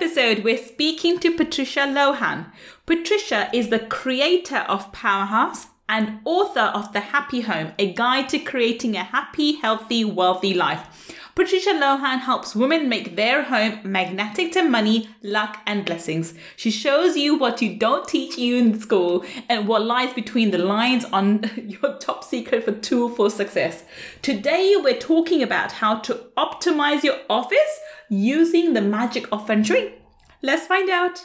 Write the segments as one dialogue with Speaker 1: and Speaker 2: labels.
Speaker 1: episode, we're speaking to Patricia Lohan. Patricia is the creator of Powerhouse and author of The Happy Home, a guide to creating a happy, healthy, wealthy life. Patricia Lohan helps women make their home magnetic to money, luck, and blessings. She shows you what you don't teach you in school and what lies between the lines on your top secret for tool for success. Today, we're talking about how to optimize your office using the magic of feng shui. Let's find out.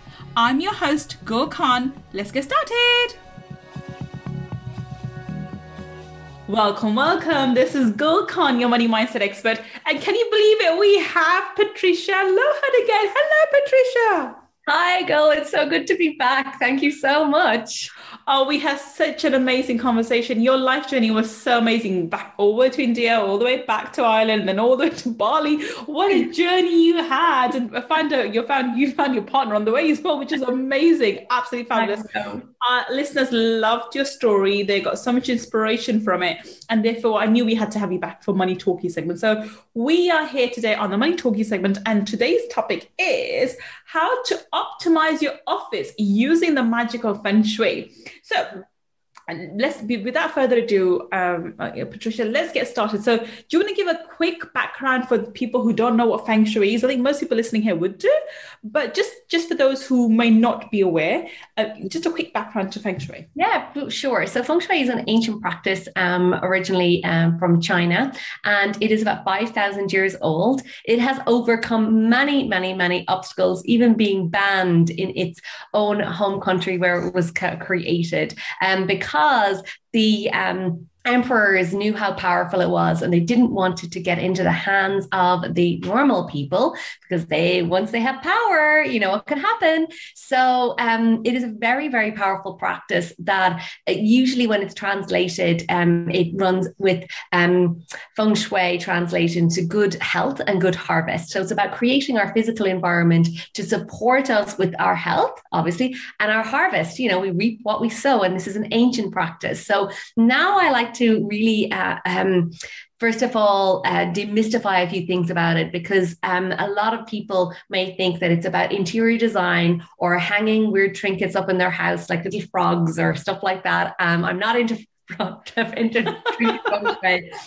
Speaker 1: I'm your host, Gul Khan. Let's get started. Welcome, welcome. This is Gul Khan, your money mindset expert. And can you believe it? We have Patricia Lohan again. Hello, Patricia.
Speaker 2: Hi, Gul. It's so good to be back. Thank you so much.
Speaker 1: Oh, we had such an amazing conversation. Your life journey was so amazing. Back all the way to India, all the way back to Ireland, and all the way to Bali. What a journey you had! And I found out you found you found your partner on the way as well, which is amazing. Absolutely fabulous. Our listeners loved your story. They got so much inspiration from it, and therefore I knew we had to have you back for Money Talkie segment. So we are here today on the Money Talkie segment, and today's topic is how to optimize your office using the magic of feng shui. So and let's be without further ado, um, uh, Patricia, let's get started. So, do you want to give a quick background for people who don't know what feng shui is? I think most people listening here would do, but just just for those who may not be aware, uh, just a quick background to feng shui.
Speaker 2: Yeah, sure. So, feng shui is an ancient practice um, originally um, from China, and it is about five thousand years old. It has overcome many, many, many obstacles, even being banned in its own home country where it was created, um, because because the um, emperors knew how powerful it was and they didn't want it to get into the hands of the normal people because they once they have power you know what can happen. So um, it is a very very powerful practice that uh, usually when it's translated um, it runs with um, feng shui translation to good health and good harvest. So it's about creating our physical environment to support us with our health obviously and our harvest. You know we reap what we sow and this is an ancient practice. So now i like to really uh, um, first of all, uh, demystify a few things about it because um, a lot of people may think that it's about interior design or hanging weird trinkets up in their house, like little frogs or stuff like that. Um, I'm not into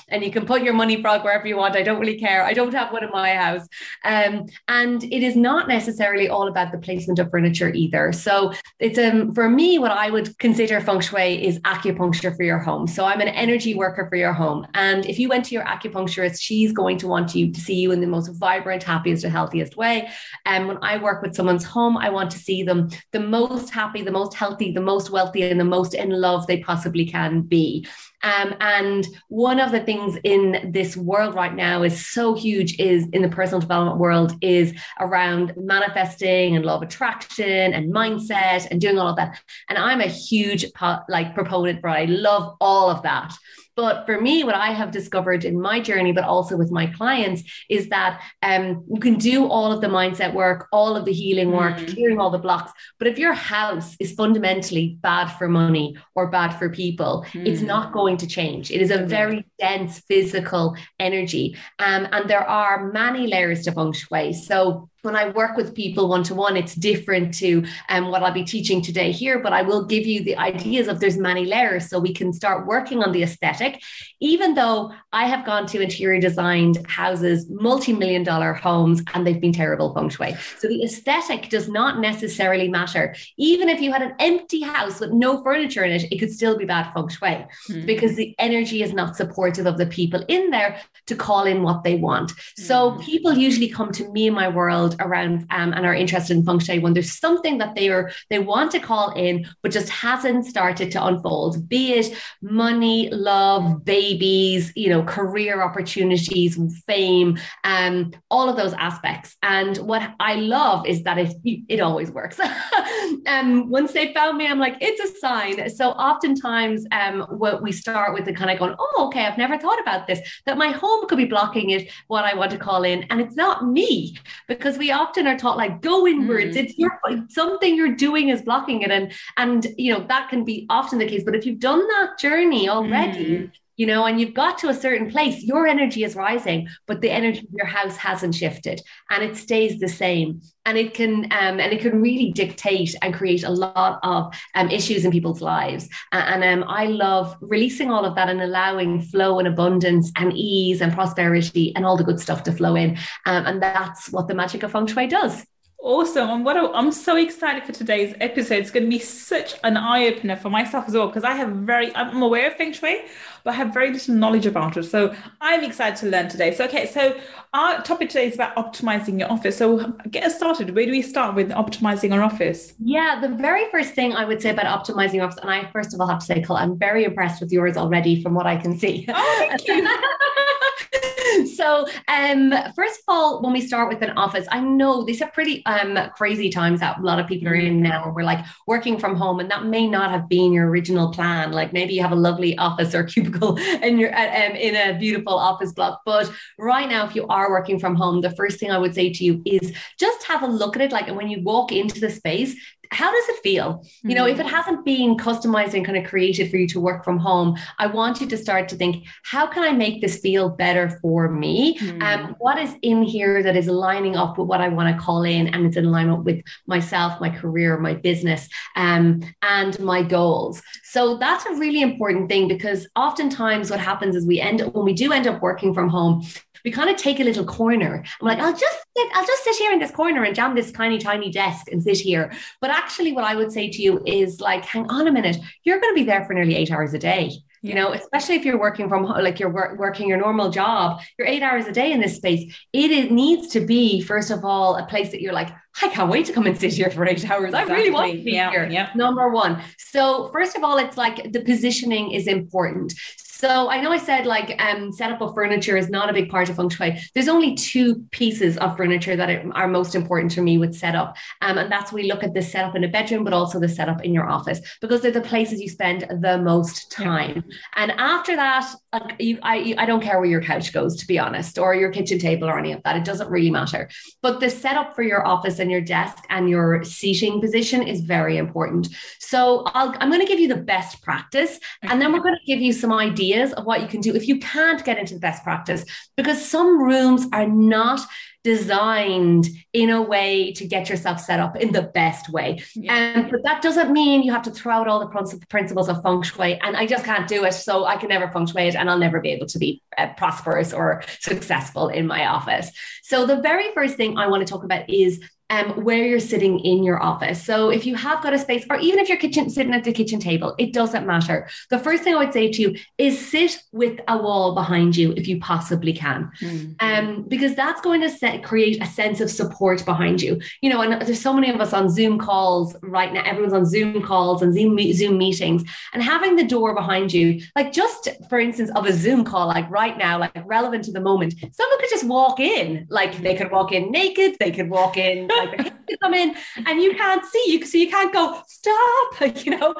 Speaker 2: and you can put your money frog wherever you want. I don't really care. I don't have one in my house. Um, and it is not necessarily all about the placement of furniture either. So it's um for me, what I would consider feng shui is acupuncture for your home. So I'm an energy worker for your home. And if you went to your acupuncturist, she's going to want you to see you in the most vibrant, happiest, and healthiest way. And when I work with someone's home, I want to see them the most happy, the most healthy, the most wealthy, and the most in love they possibly can be be. Um, and one of the things in this world right now is so huge is in the personal development world is around manifesting and law of attraction and mindset and doing all of that. And I'm a huge like proponent for. I love all of that. But for me, what I have discovered in my journey, but also with my clients, is that um, you can do all of the mindset work, all of the healing work, mm. clearing all the blocks. But if your house is fundamentally bad for money or bad for people, mm. it's not going to change. It is a very dense physical energy. Um, and there are many layers to feng shui. So when I work with people one to one, it's different to um, what I'll be teaching today here, but I will give you the ideas of there's many layers so we can start working on the aesthetic. Even though I have gone to interior designed houses, multi million dollar homes, and they've been terrible feng shui. So the aesthetic does not necessarily matter. Even if you had an empty house with no furniture in it, it could still be bad feng shui mm-hmm. because the energy is not supportive of the people in there to call in what they want. Mm-hmm. So hmm. people usually come to me in my world around um, and are interested in feng shui when there's something that they are they want to call in but just hasn't started to unfold be it money love babies, you know, career opportunities, fame, um, all of those aspects. And what I love is that it it always works. um, once they found me, I'm like, it's a sign. So oftentimes, um, what we start with the kind of going, oh, okay, I've never thought about this. That my home could be blocking it. What I want to call in, and it's not me because we often are taught like go inwards. Mm. It's your something you're doing is blocking it, and and you know that can be often the case. But if you've done that journey already. Mm you know, and you've got to a certain place, your energy is rising, but the energy of your house hasn't shifted and it stays the same. And it can um, and it can really dictate and create a lot of um, issues in people's lives. And, and um, I love releasing all of that and allowing flow and abundance and ease and prosperity and all the good stuff to flow in. Um, and that's what the magic of feng shui does.
Speaker 1: Awesome. And what a, I'm so excited for today's episode. It's going to be such an eye opener for myself as well, because I have very, I'm aware of Feng Shui, but I have very little knowledge about it. So I'm excited to learn today. So, okay, so our topic today is about optimizing your office. So get us started. Where do we start with optimizing our office?
Speaker 2: Yeah, the very first thing I would say about optimizing office, and I first of all have to say, Gul, I'm very impressed with yours already from what I can see.
Speaker 1: Oh, thank you.
Speaker 2: so um, first of all when we start with an office i know these are pretty um, crazy times that a lot of people are in now. We're like working from home and that may not have been your original plan. Like maybe you have a lovely office or cubicle in your uh, um, in a beautiful office block. But right now if you are working from home the first thing i would say to you is just have a look at it. Like when you walk into the space how does it feel? Mm-hmm. You know, if it mm-hmm. hasn't been customized and kind of created for you to work from home, I want you to start to think, how can I make this feel better for me? Mm-hmm. Um, what is in here that is lining up with what I want to call in and it's in alignment with myself, my career, my business, um, and my goals. So that's a really important thing because oftentimes what happens is we end up, when we do end up working from home, we kind of take a little corner. I'm like, I'll just sit, I'll just sit here in this corner and jam this tiny, tiny desk and sit here. But actually, what I would say to you is like, hang on a minute, you're going to be there for nearly eight hours a day you know especially if you're working from like you're work, working your normal job you're eight hours a day in this space it, it needs to be first of all a place that you're like I can't wait to come and sit here for eight hours. Exactly. I really want to be yeah, here. Yeah. Number one. So first of all, it's like the positioning is important. So I know I said like um, setup of furniture is not a big part of feng shui. There's only two pieces of furniture that are most important to me with setup, um, and that's we look at the setup in a bedroom, but also the setup in your office because they're the places you spend the most time. And after that, like you, I, I don't care where your couch goes, to be honest, or your kitchen table or any of that. It doesn't really matter. But the setup for your office and your desk and your seating position is very important. So I'll, I'm going to give you the best practice, and then we're going to give you some ideas ideas of what you can do if you can't get into the best practice, because some rooms are not designed in a way to get yourself set up in the best way. Yeah. Um, but that doesn't mean you have to throw out all the principles of feng shui. And I just can't do it. So I can never feng shui it and I'll never be able to be uh, prosperous or successful in my office. So the very first thing I want to talk about is um, where you're sitting in your office. So if you have got a space, or even if you're kitchen sitting at the kitchen table, it doesn't matter. The first thing I would say to you is sit with a wall behind you if you possibly can, mm-hmm. um, because that's going to set, create a sense of support behind you. You know, and there's so many of us on Zoom calls right now. Everyone's on Zoom calls and Zoom Zoom meetings, and having the door behind you, like just for instance, of a Zoom call, like right now, like relevant to the moment, someone could just walk in, like they could walk in naked, they could walk in like come in and you can't see you so you can't go stop you know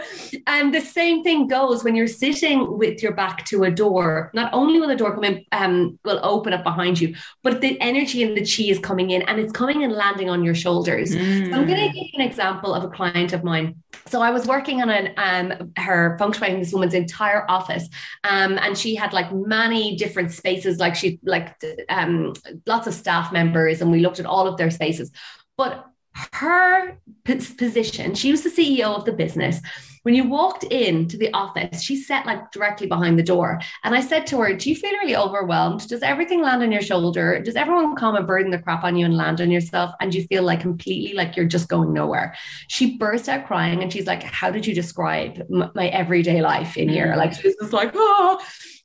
Speaker 2: and the same thing goes when you're sitting with your back to a door not only will the door come in um will open up behind you but the energy and the chi is coming in and it's coming and landing on your shoulders mm. so i'm going to give you an example of a client of mine so I was working on an um her shui this woman's entire office, um, and she had like many different spaces, like she like um lots of staff members, and we looked at all of their spaces. But her position, she was the CEO of the business. When you walked into the office, she sat like directly behind the door. And I said to her, Do you feel really overwhelmed? Does everything land on your shoulder? Does everyone come and burden the crap on you and land on yourself? And you feel like completely like you're just going nowhere? She burst out crying and she's like, How did you describe my everyday life in here? Mm. Like, she was just like, Oh.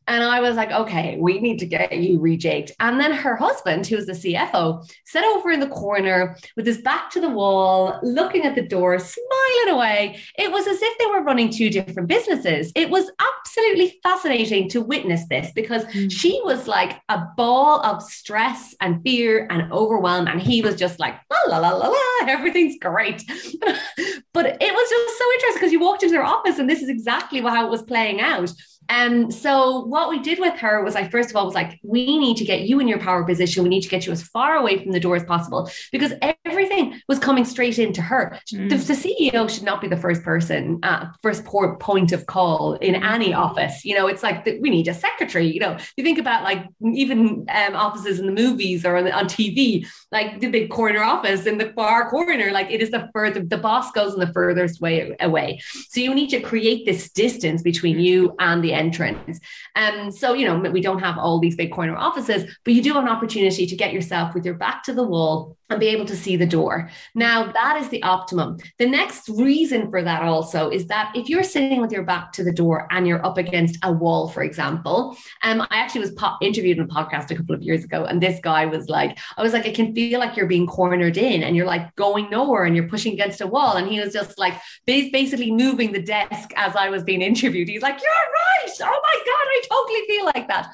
Speaker 2: And I was like, okay, we need to get you rejigged. And then her husband, who was the CFO, sat over in the corner with his back to the wall, looking at the door, smiling away. It was as if they were running two different businesses. It was absolutely fascinating to witness this because mm. she was like a ball of stress and fear and overwhelm. And he was just like, la la la la, everything's great. but it was just so interesting because you walked into their office and this is exactly how it was playing out. And um, so what we did with her was I first of all was like, we need to get you in your power position. We need to get you as far away from the door as possible because everything was coming straight into her. Mm. The, the, CEO should not be the first person, uh, first point of call in any office. You know, it's like the, we need a secretary. You know, you think about like even um, offices in the movies or on, on TV, like the big corner office in the far corner, like it is the further the boss goes in the furthest way away. So you need to create this distance between you and the entrance. And um, so, you know, we don't have all these big corner offices, but you do have an opportunity to get yourself with your back to the wall and be able to see the door. Now, that is the optimum. The next reason for that also is that if you're sitting with your back to the door and you're up against a wall, for example, um, I actually was po- interviewed in a podcast a couple of years ago, and this guy was like, I was like, I can feel like you're being cornered in and you're like going nowhere and you're pushing against a wall. And he was just like, basically moving the desk as I was being interviewed. He's like, You're right. Oh my God, I totally feel like that.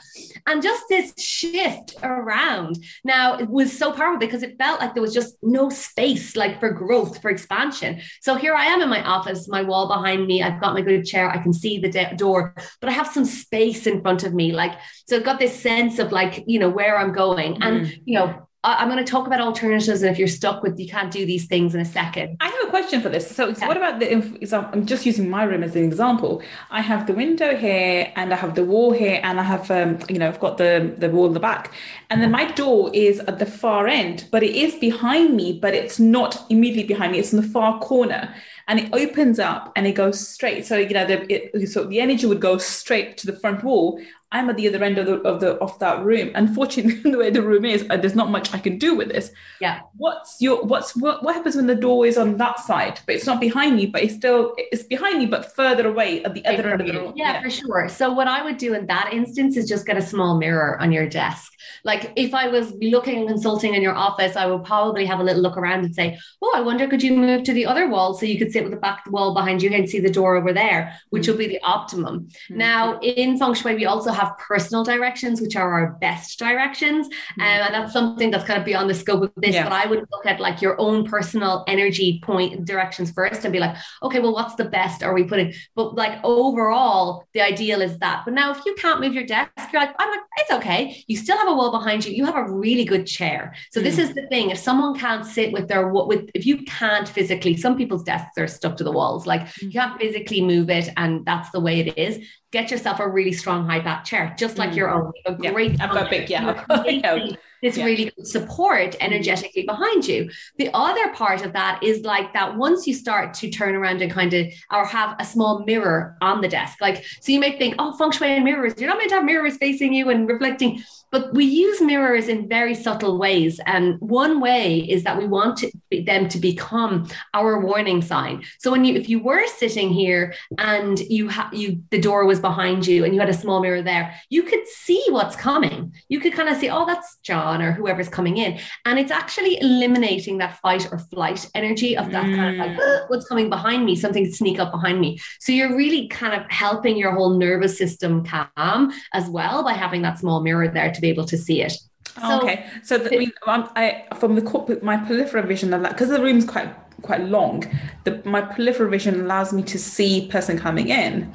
Speaker 2: And just this shift around now it was so powerful because it felt like there was just no space like for growth, for expansion. So here I am in my office, my wall behind me. I've got my good chair. I can see the de- door, but I have some space in front of me. Like, so I've got this sense of like, you know, where I'm going. Mm. And, you know, I'm going to talk about alternatives, and if you're stuck with you can't do these things in a second.
Speaker 1: I have a question for this. So, yeah. what about the example? I'm just using my room as an example. I have the window here, and I have the wall here, and I have, um, you know, I've got the the wall in the back, and then my door is at the far end, but it is behind me, but it's not immediately behind me. It's in the far corner, and it opens up and it goes straight. So you know, the it, so the energy would go straight to the front wall. I'm at the other end of the of the of that room. Unfortunately, the way the room is, uh, there's not much I can do with this.
Speaker 2: Yeah.
Speaker 1: What's your what's what, what happens when the door is on that side, but it's not behind you, but it's still it's behind you, but further away at the other end of the room.
Speaker 2: Yeah, yeah, for sure. So what I would do in that instance is just get a small mirror on your desk. Like if I was looking and consulting in your office, I would probably have a little look around and say, "Oh, I wonder could you move to the other wall so you could sit with the back wall behind you and see the door over there, which mm-hmm. will be the optimum." Mm-hmm. Now in feng shui, we also have personal directions which are our best directions. Um, and that's something that's kind of beyond the scope of this. Yeah. But I would look at like your own personal energy point directions first and be like, okay, well, what's the best are we putting? But like overall, the ideal is that. But now if you can't move your desk, you're like, I'm like, it's okay. You still have a wall behind you. You have a really good chair. So mm. this is the thing. If someone can't sit with their with if you can't physically, some people's desks are stuck to the walls. Like mm. you can't physically move it, and that's the way it is get yourself a really strong high back chair, just like mm. your own. A great,
Speaker 1: yeah, I've got big, yeah.
Speaker 2: this yeah. really good support mm. energetically behind you. The other part of that is like that once you start to turn around and kind of or have a small mirror on the desk, like so you may think, oh, feng shui and mirrors, you're not meant to have mirrors facing you and reflecting. But we use mirrors in very subtle ways. And one way is that we want to, them to become our warning sign. So when you, if you were sitting here and you have you, the door was behind you and you had a small mirror there, you could see what's coming. You could kind of see, oh, that's John or whoever's coming in. And it's actually eliminating that fight or flight energy of that mm. kind of like, what's coming behind me, something sneak up behind me. So you're really kind of helping your whole nervous system calm as well by having that small mirror there to be able to see it.
Speaker 1: So, okay, so the, I mean, I from the my peripheral vision, because the room's quite quite long, the my peripheral vision allows me to see person coming in,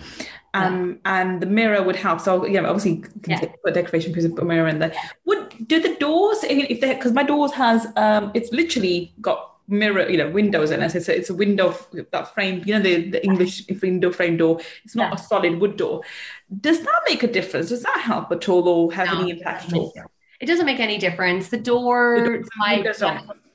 Speaker 1: um, yeah. and the mirror would help. So yeah, obviously yeah. put decoration piece, put a mirror in there. Would do the doors if they because my doors has um, it's literally got mirror, you know, windows in it. It's a, it's a window that frame, you know, the, the English window frame door. It's not yeah. a solid wood door. Does that make a difference? Does that help at all or have no, any impact at all?
Speaker 2: It doesn't make any difference. The door, the
Speaker 1: like,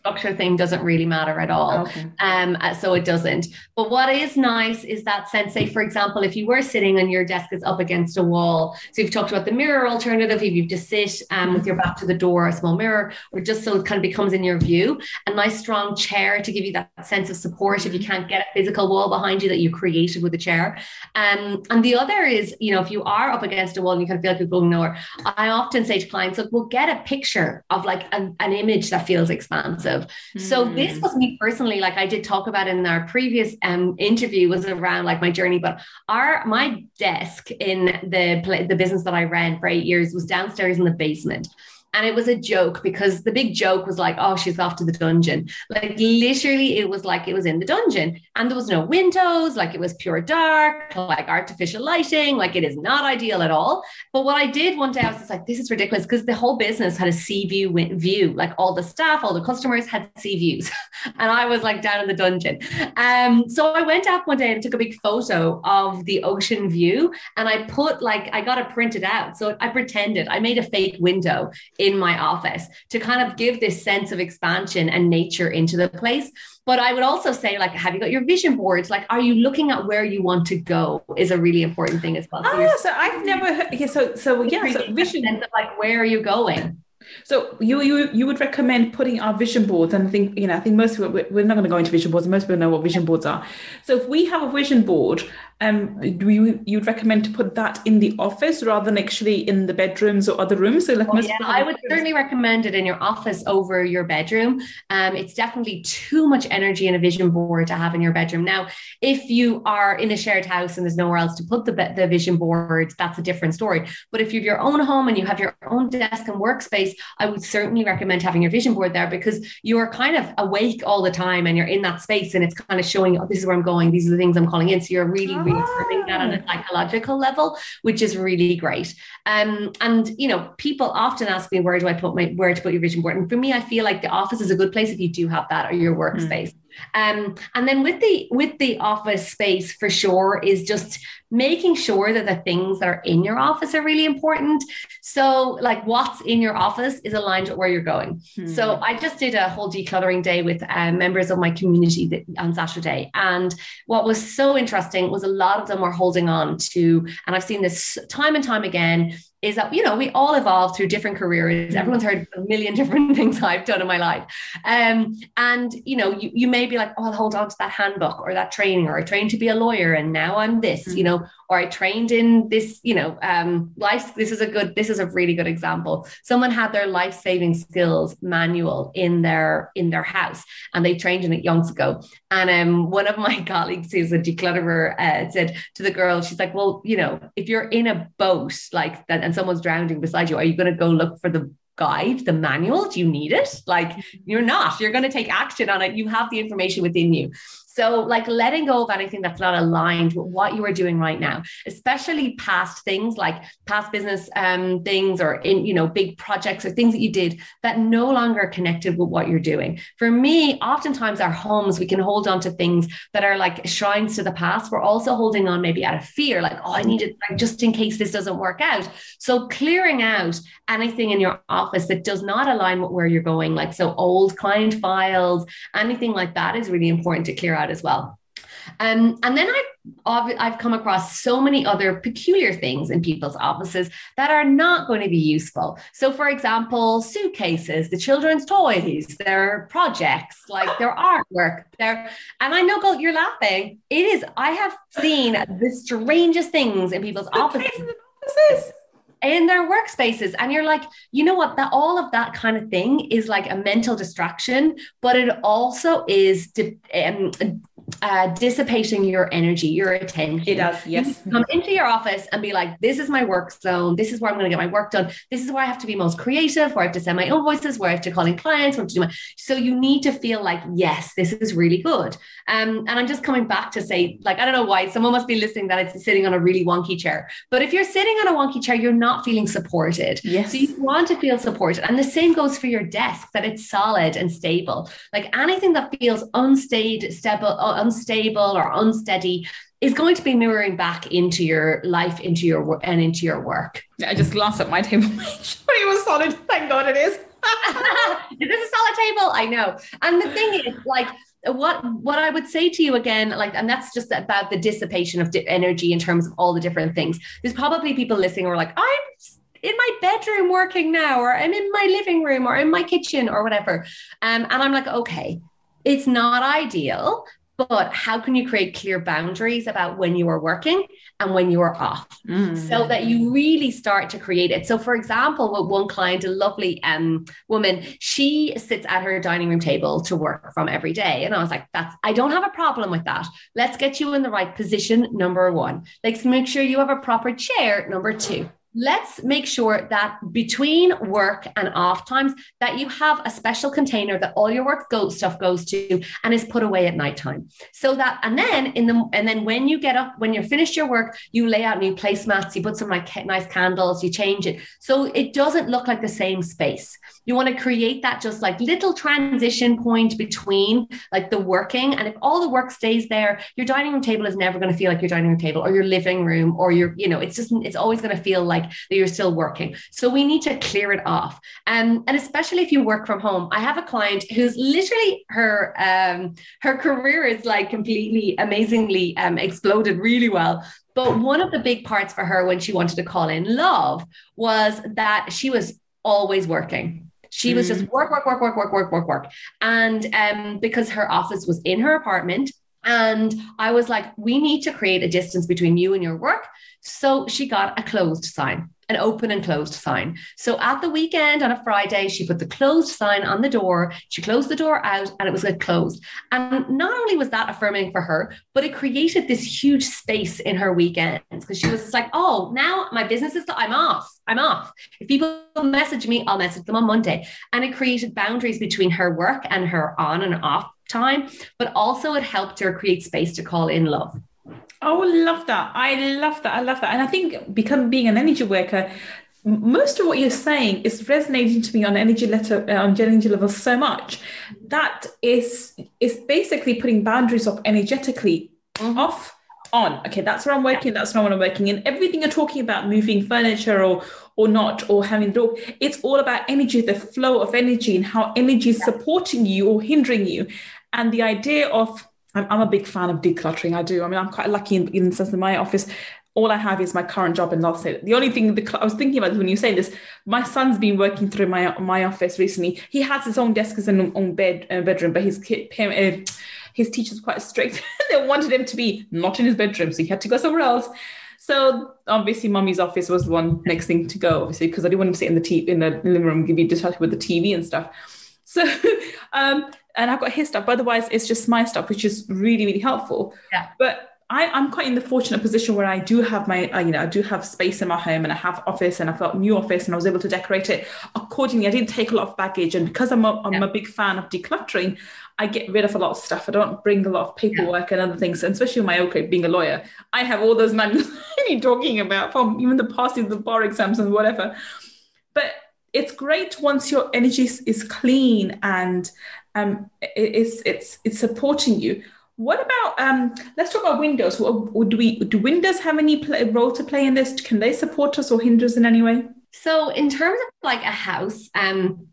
Speaker 2: structure thing doesn't really matter at all. Okay. Um, uh, so it doesn't. But what is nice is that sense, say, for example, if you were sitting and your desk is up against a wall, so you've talked about the mirror alternative, if you just sit um, with your back to the door, a small mirror, or just so it kind of becomes in your view, a nice strong chair to give you that sense of support if you can't get a physical wall behind you that you created with a chair. Um, and the other is, you know, if you are up against a wall and you kind of feel like you're going nowhere, I often say to clients, look, we'll get a picture of like an, an image that feels expansive. Mm. So this hmm. was me personally, like I did talk about in our previous um, interview was around like my journey, but our my desk in the the business that I ran for eight years was downstairs in the basement. And it was a joke because the big joke was like, oh, she's off to the dungeon. Like literally, it was like it was in the dungeon and there was no windows, like it was pure dark, like artificial lighting, like it is not ideal at all. But what I did one day, I was just like, this is ridiculous because the whole business had a sea view view, like all the staff, all the customers had sea views. and I was like down in the dungeon. Um, so I went up one day and took a big photo of the ocean view and I put like, I got it printed out. So I pretended I made a fake window in my office to kind of give this sense of expansion and nature into the place. But I would also say, like, have you got your vision boards? Like, are you looking at where you want to go? Is a really important thing as well.
Speaker 1: So, oh, so I've never heard. Yeah, so so yeah, so vision.
Speaker 2: Of, like, where are you going?
Speaker 1: So you you you would recommend putting our vision boards, and I think you know I think most people we're not going to go into vision boards. Most people know what vision boards are. So if we have a vision board, um, do you you'd recommend to put that in the office rather than actually in the bedrooms or other rooms? So like
Speaker 2: oh, yeah, I would certainly recommend it in your office over your bedroom. Um, it's definitely too much energy in a vision board to have in your bedroom. Now, if you are in a shared house and there's nowhere else to put the the vision board, that's a different story. But if you have your own home and you have your own desk and workspace, I would certainly recommend having your vision board there because you're kind of awake all the time and you're in that space and it's kind of showing, oh, this is where I'm going. These are the things I'm calling in. So you're really reaffirming that on a ah. psychological level, which is really great. Um, and you know, people often ask me where do I put my where to put your vision board, and for me, I feel like the office is a good place if you do have that or your hmm. workspace. Mm. Um, and then with the with the office space for sure is just making sure that the things that are in your office are really important. So like what's in your office is aligned with where you're going. Hmm. So I just did a whole decluttering day with um, members of my community on Saturday, and what was so interesting was a lot of them were holding on to, and I've seen this time and time again is that you know we all evolve through different careers mm. everyone's heard a million different things i've done in my life um, and you know you, you may be like oh i'll hold on to that handbook or that training or i trained to be a lawyer and now i'm this mm-hmm. you know or I trained in this, you know, um, life. This is a good, this is a really good example. Someone had their life saving skills manual in their in their house, and they trained in it years ago. And um, one of my colleagues, who's a declutterer, uh, said to the girl, she's like, "Well, you know, if you're in a boat like that, and someone's drowning beside you, are you going to go look for the guide, the manual? Do you need it? Like, mm-hmm. you're not. You're going to take action on it. You have the information within you. So, like letting go of anything that's not aligned with what you are doing right now, especially past things like past business um, things or in, you know, big projects or things that you did that no longer connected with what you're doing. For me, oftentimes our homes, we can hold on to things that are like shrines to the past. We're also holding on maybe out of fear, like, oh, I need it like, just in case this doesn't work out. So, clearing out anything in your office that does not align with where you're going, like so old client files, anything like that is really important to clear out as well. Um, and then I've, I've come across so many other peculiar things in people's offices that are not going to be useful. So, for example, suitcases, the children's toys, their projects, like their artwork, their and I know, you're laughing. It is. I have seen the strangest things in people's offices. In their workspaces. And you're like you know what? That all of that kind of thing is like a mental distraction but it also is di- um, uh, dissipating your energy, your attention.
Speaker 1: It does, yes.
Speaker 2: You come into your office and be like, this is my work zone. This is where I'm going to get my work done. This is where I have to be most creative, where I have to send my invoices, where I have to call in clients, where to do my. So you need to feel like, yes, this is really good. Um, and I'm just coming back to say, like, I don't know why someone must be listening that it's sitting on a really wonky chair. But if you're sitting on a wonky chair, you're not feeling supported.
Speaker 1: Yes.
Speaker 2: So you want to feel supported. And the same goes for your desk, that it's solid and stable. Like anything that feels unstable, stable, unstable or unsteady is going to be mirroring back into your life, into your work, and into your work.
Speaker 1: Yeah, I just glanced at my table. it was solid. Thank God it is.
Speaker 2: is this a solid table. I know. And the thing is, like, what what I would say to you again, like, and that's just about the dissipation of di- energy in terms of all the different things. There's probably people listening who are like, I'm in my bedroom working now, or I'm in my living room, or in my kitchen, or whatever. Um, and I'm like, okay, it's not ideal, but how can you create clear boundaries about when you are working and when you are off? Mm. so that you really start to create it. So for example with one client a lovely um, woman she sits at her dining room table to work from every day. And i was like that's i don't have a problem with that. Let's get you in the right position number one. Let's make sure you have a proper chair number two let's make sure that between work and off times that you have a special container that all your work go, stuff goes to and is put away at nighttime so that and then in the and then when you get up when you're finished your work you lay out new placemats you put some like nice candles you change it. So it doesn't look like the same space. You want to create that just like little transition point between like the working and if all the work stays there your dining room table is never going to feel like your dining room table or your living room or your you know it's just it's always going to feel like that you're still working. So we need to clear it off. Um, and especially if you work from home, I have a client who's literally her um, her career is like completely amazingly um, exploded really well. But one of the big parts for her when she wanted to call in love was that she was always working. She was just mm. work, work, work, work, work, work, work, work. And um, because her office was in her apartment, and I was like, we need to create a distance between you and your work. So she got a closed sign, an open and closed sign. So at the weekend on a Friday, she put the closed sign on the door. She closed the door out and it was like closed. And not only was that affirming for her, but it created this huge space in her weekends because she was just like, oh, now my business is, I'm off. I'm off. If people message me, I'll message them on Monday. And it created boundaries between her work and her on and off time, but also it helped her create space to call in love.
Speaker 1: Oh, love that. I love that. I love that. And I think become being an energy worker, most of what you're saying is resonating to me on energy letter uh, on energy level so much that is is basically putting boundaries up energetically mm-hmm. off on okay that's where i'm working that's not where i'm working and everything you're talking about moving furniture or or not or having the door it's all about energy the flow of energy and how energy is supporting you or hindering you and the idea of I'm, I'm a big fan of decluttering. I do. I mean, I'm quite lucky in, in the sense in my office. All I have is my current job, and that's it. The only thing the, I was thinking about when you say this, my son's been working through my my office recently. He has his own desk, his own, bed uh, bedroom, but his him, uh, his teacher's quite strict. they wanted him to be not in his bedroom, so he had to go somewhere else. So obviously, mummy's office was the one next thing to go, obviously, because I didn't want him to sit in the t- in the living room, give you distracted with the TV and stuff. So um, and I've got his stuff. But otherwise, it's just my stuff, which is really, really helpful.
Speaker 2: Yeah.
Speaker 1: But I, am quite in the fortunate position where I do have my, uh, you know, I do have space in my home and I have office and I've got new office and I was able to decorate it accordingly. I didn't take a lot of baggage. And because I'm a, I'm yeah. a big fan of decluttering, I get rid of a lot of stuff. I don't bring a lot of paperwork yeah. and other things. And especially my okay, being a lawyer, I have all those manuals you're talking about from even the passing the bar exams and whatever. But it's great once your energy is clean and um, it's it's it's supporting you. What about um, let's talk about Windows. What, Do we do Windows have any play, role to play in this? Can they support us or hinder us in any way?
Speaker 2: So in terms of like a house, um,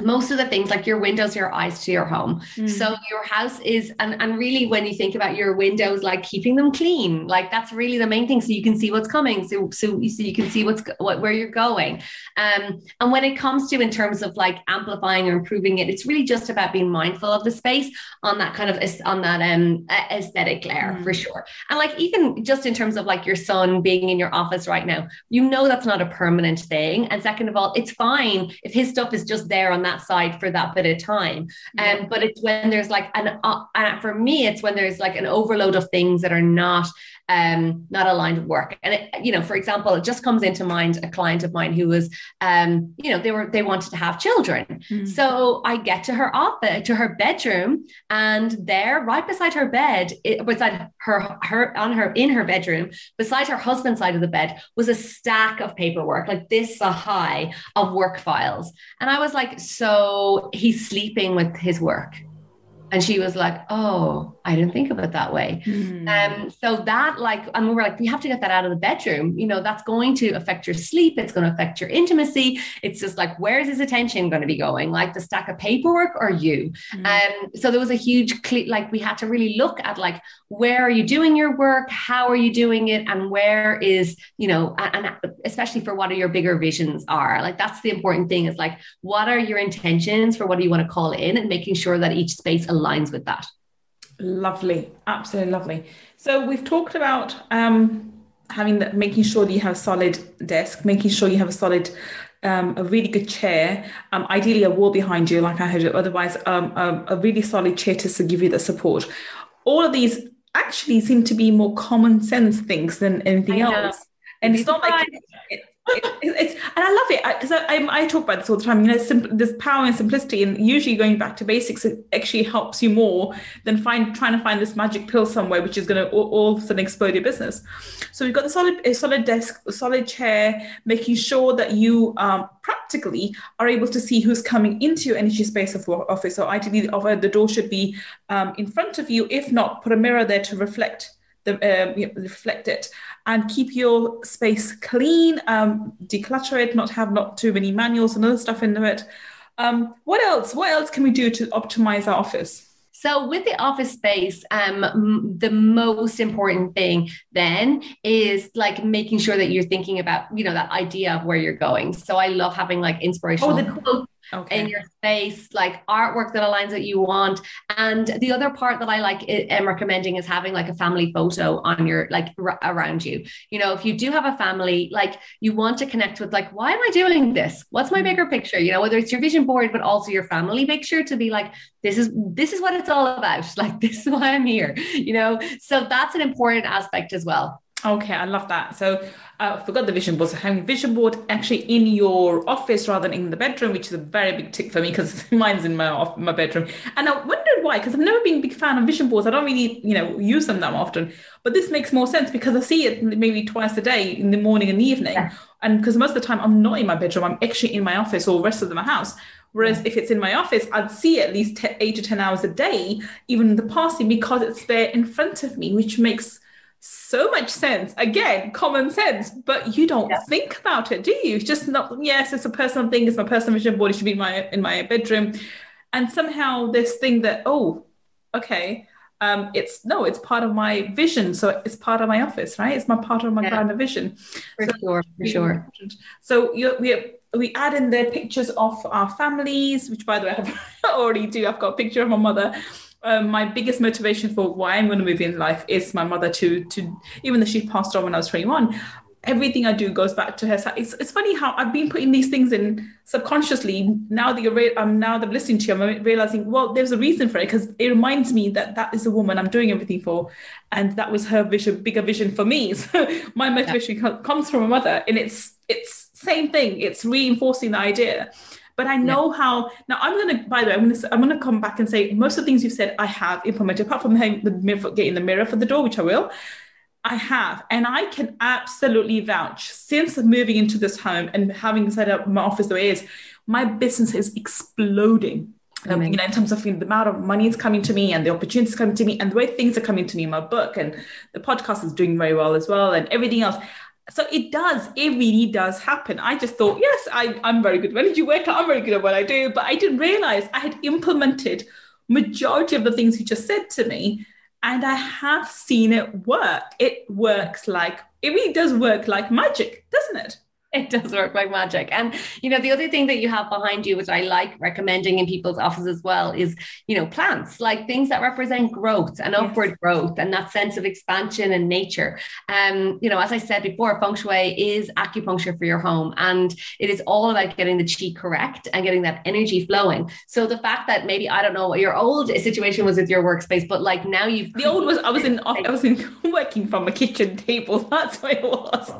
Speaker 2: most of the things like your windows your eyes to your home. Mm. so your house is and, and really when you think about your windows like keeping them clean like that's really the main thing. So you can see what's coming. So so, so you can see what's what where you're going. Um and when it comes to in terms of like amplifying or improving it it's really just about being mindful of the space on that kind of on that um aesthetic layer mm. for sure. And like even just in terms of like your son being in your office right now you know that's not a permanent thing. And second of all it's fine if his stuff is just there on that side for that bit of time. Um, but it's when there's like an uh, and for me, it's when there's like an overload of things that are not um, not aligned with work. And it, you know, for example, it just comes into mind a client of mine who was, um, you know, they were they wanted to have children. Mm-hmm. So I get to her office, to her bedroom, and there, right beside her bed, it, beside her her on her in her bedroom, beside her husband's side of the bed, was a stack of paperwork, like this a high of work files. And I was like, so he's sleeping with his work. And she was like, Oh, I didn't think of it that way. Mm. Um, so that like, and we were like, we have to get that out of the bedroom. You know, that's going to affect your sleep. It's going to affect your intimacy. It's just like, where's his attention going to be going? Like the stack of paperwork or you? Mm. Um, so there was a huge, like we had to really look at like, where are you doing your work? How are you doing it? And where is, you know, and, and especially for what are your bigger visions are like, that's the important thing is like, what are your intentions for what do you want to call in and making sure that each space aligns with that.
Speaker 1: Lovely, absolutely lovely. So we've talked about um, having that, making sure that you have a solid desk, making sure you have a solid, um, a really good chair, um, ideally a wall behind you, like I heard it. Otherwise, um, a, a really solid chair to give you the support. All of these actually seem to be more common sense things than anything else. And it's not like it, it's and I love it because I, I, I, talk about this all the time. You know, sim- there's power and simplicity, and usually going back to basics actually helps you more than find trying to find this magic pill somewhere, which is going to all, all, of a sudden explode your business. So we've got the solid, solid desk, solid chair, making sure that you um, practically are able to see who's coming into your energy space of office. So ideally, the door should be um, in front of you. If not, put a mirror there to reflect the, uh, reflect it and keep your space clean, um, declutter it, not have not too many manuals and other stuff into it. Um, what else? What else can we do to optimize our office?
Speaker 2: So, with the office space, um, the most important thing then is like making sure that you're thinking about, you know, that idea of where you're going. So, I love having like inspirational oh, the, quotes okay. in your space, like artwork that aligns what you want. And the other part that I like eh, eh, am recommending is having like a family photo on your like r- around you. You know, if you do have a family, like you want to connect with like, why am I doing this? What's my bigger picture? You know, whether it's your vision board, but also your family picture to be like, this is this is what it's all about. Like this is why I'm here. You know, so that's an important aspect as well.
Speaker 1: Okay, I love that. So uh, I forgot the vision board. So having vision board actually in your office rather than in the bedroom, which is a very big tick for me because mine's in my off, my bedroom. And I wondered why, because I've never been a big fan of vision boards. I don't really, you know, use them that often. But this makes more sense because I see it maybe twice a day in the morning and the evening. Yeah. And because most of the time I'm not in my bedroom, I'm actually in my office or rest of my house. Whereas if it's in my office, I'd see at least eight to 10 hours a day, even in the passing, because it's there in front of me, which makes so much sense. Again, common sense, but you don't yeah. think about it, do you? It's just not. Yes, it's a personal thing. It's my personal vision board. It should be in my in my bedroom, and somehow this thing that oh, okay, um, it's no, it's part of my vision. So it's part of my office, right? It's my part of my yeah. grander vision.
Speaker 2: For so sure, for sure.
Speaker 1: Important. So you, we we add in the pictures of our families, which by the way I already do. I've got a picture of my mother um, my biggest motivation for why I'm going to move in life is my mother to to even though she passed on when I was 21 everything I do goes back to her. It's, it's funny how I've been putting these things in subconsciously. Now that you're re- I'm now that I'm listening to you I'm realizing well there's a reason for it because it reminds me that that is the woman I'm doing everything for and that was her vision bigger vision for me. So my motivation yeah. comes from a mother and it's it's same thing. It's reinforcing the idea but I know yeah. how now I'm gonna by the way, I'm gonna I'm gonna come back and say most of the things you've said I have implemented, apart from the getting the mirror for the door, which I will. I have, and I can absolutely vouch since moving into this home and having set up my office the way it is, my business is exploding. Um, you know, in terms of you know, the amount of money is coming to me and the opportunities coming to me and the way things are coming to me, in my book and the podcast is doing very well as well, and everything else so it does it really does happen. I just thought yes I, i'm very good. When did you work i'm very good at what i do. But i didn't realize i had implemented majority of the things you just said to me and i have seen it work. It works like it really does work like magic doesn't it
Speaker 2: it does work like magic. And you know, the other thing that you have behind you, which I like recommending in people's offices as well, is you know, plants, like things that represent growth and yes. upward growth and that sense of expansion and nature. Um, you know, as I said before, feng shui is acupuncture for your home, and it is all about getting the chi correct and getting that energy flowing. So the fact that maybe I don't know what your old situation was with your workspace, but like now you've
Speaker 1: the old was I was in I was in working from a kitchen table. That's what it was.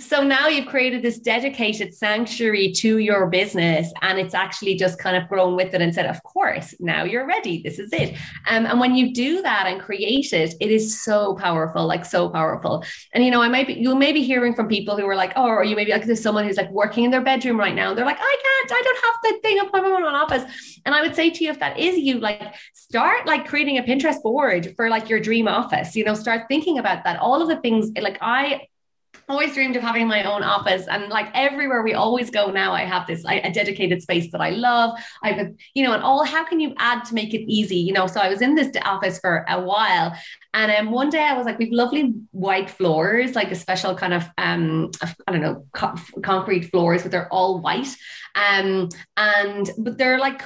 Speaker 2: So now you've created this dedicated sanctuary to your business, and it's actually just kind of grown with it and said, Of course, now you're ready. This is it. Um, and when you do that and create it, it is so powerful, like so powerful. And you know, I might be you may be hearing from people who are like, Oh, or you may be like, there's someone who's like working in their bedroom right now. They're like, I can't, I don't have the thing up my own office. And I would say to you, if that is you, like start like creating a Pinterest board for like your dream office, you know, start thinking about that. All of the things like I always dreamed of having my own office and like everywhere we always go now i have this a dedicated space that i love. I have you know and all how can you add to make it easy? You know so i was in this office for a while and um, one day I was like, we've lovely white floors, like a special kind of, um, I don't know, co- concrete floors, but they're all white. Um, and, but they're like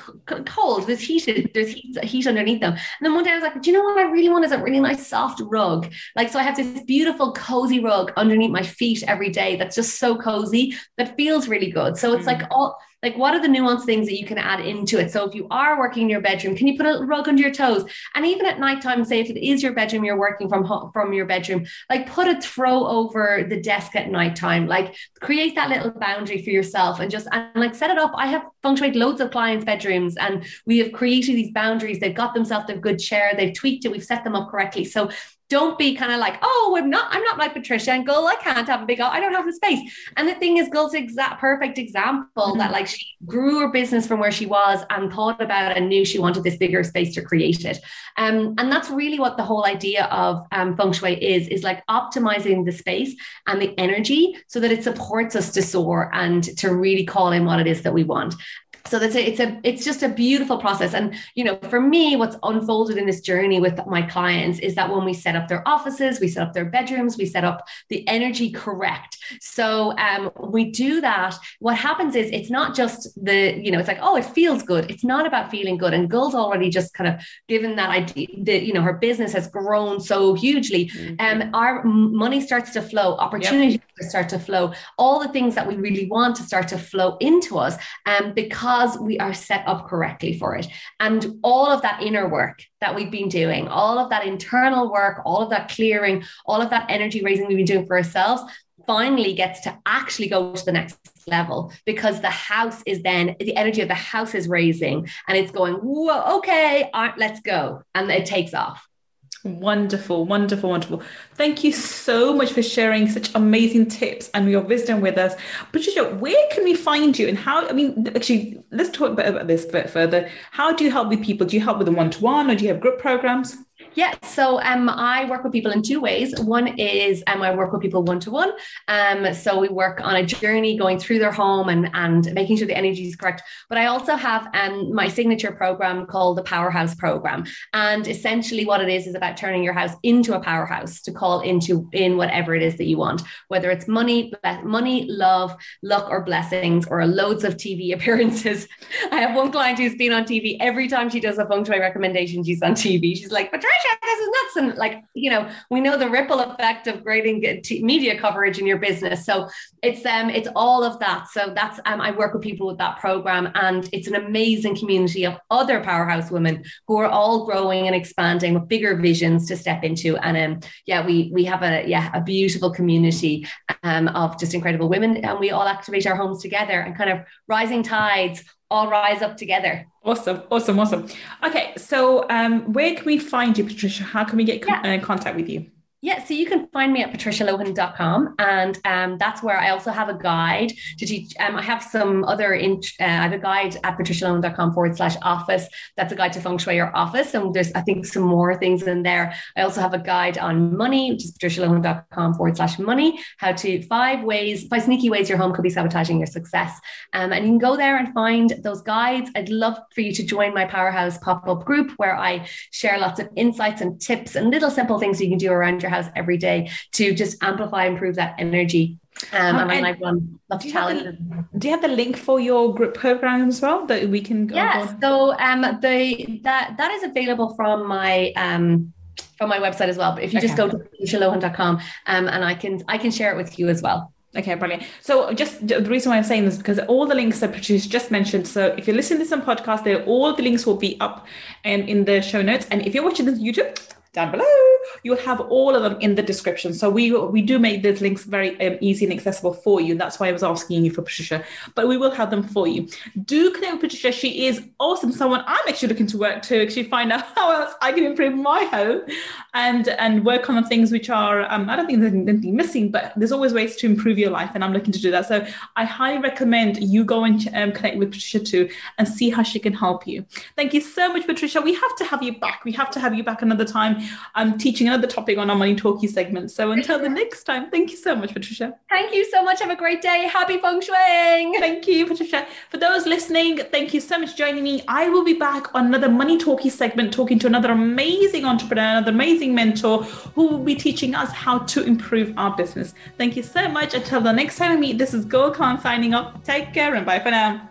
Speaker 2: cold. There's heated, there's heat, heat underneath them. And then one day I was like, do you know what I really want is a really nice soft rug. Like, so I have this beautiful cozy rug underneath my feet every day. That's just so cozy that feels really good. So it's mm. like all, like what are the nuanced things that you can add into it? So if you are working in your bedroom can you put a rug under your toes? And even at nighttime say if it is your bedroom you're working from home, from your bedroom like put a throw over the desk at nighttime. Like create that little boundary for yourself and just and like set it up. I have shui loads of clients bedrooms and we have created these boundaries. They've got themselves a good chair. They've tweaked it. We've set them up correctly. So don't be kind of like, oh, I'm not, I'm not like Patricia and Gul. I can't have a big, I don't have the space. And the thing is, Gul's exact perfect example mm-hmm. that like she grew her business from where she was and thought about and knew she wanted this bigger space to create it. Um, and that's really what the whole idea of um, feng shui is, is like optimizing the space and the energy so that it supports us to soar and to really call in what it is that we want so that's a, it's a it's just a beautiful process. And you know for me what's unfolded in this journey with my clients is that when we set up their offices we set up their bedrooms we set up the energy correct. So um, we do that. What happens is it's not just the you know it's like oh it feels good. It's not about feeling good. And Gul's already just kind of given that idea that you know her business has grown so hugely. Mm-hmm. um our money starts to flow. Opportunities yep. start to flow. All the things that we really want to start to flow into us um because because we are set up correctly for it. And all of that inner work that we've been doing, all of that internal work, all of that clearing, all of that energy raising we've been doing for ourselves finally gets to actually go to the next level because the house is then the energy of the house is raising and it's going whoa okay let's go and it takes off
Speaker 1: Wonderful, wonderful, wonderful. Thank you so much for sharing such amazing tips and your wisdom with us. Patricia, where can we find you and how? I mean, actually, let's talk a bit about this a bit further. How do you help with people? Do you help with them one to one or do you have group programs?
Speaker 2: Yeah, so um, I work with people in two ways. One is um, I work with people one to one. So we work on a journey going through their home and and making sure the energy is correct. But I also have um, my signature program called the Powerhouse Program, and essentially what it is is about turning your house into a powerhouse to call into in whatever it is that you want, whether it's money, money, love, luck, or blessings, or loads of TV appearances. I have one client who's been on TV every time she does a feng shui recommendation. She's on TV. She's like, Patricia this is nuts. And like, you know, we know the ripple effect of creating media coverage in your business. So it's um it's all of that. So that's um I work with people with that program and it's an amazing community of other powerhouse women who are all growing and expanding with bigger visions to step into. And um yeah, we we have a yeah, a beautiful community um of just incredible women and we all activate our homes together and kind of rising tides all rise up together.
Speaker 1: Awesome, awesome, awesome. Okay, so um, where can we find you, Patricia? How can we get yeah. in uh, contact with you?
Speaker 2: Yeah, so you can find me at patricialohan.com. And um, that's where I also have a guide to teach. Um, I have some other, in, uh, I have a guide at patricialohan.com forward slash office. That's a guide to feng shui your office. And there's, I think, some more things in there. I also have a guide on money, which is patricialohan.com forward slash money, how to five ways, five sneaky ways your home could be sabotaging your success. Um, and you can go there and find those guides. I'd love for you to join my Powerhouse pop up group where I share lots of insights and tips and little simple things you can do around your your house every day to just amplify, and improve that energy. Um, and, and I love
Speaker 1: do challenge. do you have the link for your group program as well that we can go?
Speaker 2: Yeah, so um, the that that is available from my um from my website as well. But if you okay. just go to patricialohan.com um, and I can I can share it with you as well.
Speaker 1: Okay, brilliant. So just the reason why I'm saying this because all the links that Patricia just mentioned. So if you're listening to some podcast, there all the links will be up and in the show notes. And if you're watching this YouTube, down below. You'll have all of them in the description. So we we do make those links very um, easy and accessible for you. That's why I was asking you for Patricia. But we will have them for you. Do connect with Patricia. She is awesome. Someone I'm actually looking to work to actually find out how else I can improve my home and and work on the things which are um, I don't think there's anything missing, but there's always ways to improve your life, and I'm looking to do that. So I highly recommend you go and um, connect with Patricia too and see how she can help you. Thank you so much, Patricia. We have to have you back. We have to have you back another time. I'm teaching another topic on our Money Talkie segment. So until the next time, thank you so much, Patricia.
Speaker 2: Thank you so much. Have a great day. Happy feng shui.
Speaker 1: Thank you, Patricia. For those listening, thank you so much for joining me. I will be back on another Money Talkie segment talking to another amazing entrepreneur, another amazing mentor who will be teaching us how to improve our business. Thank you so much. Until the next time we meet, this is Gul Khan signing off. Take care and bye for now.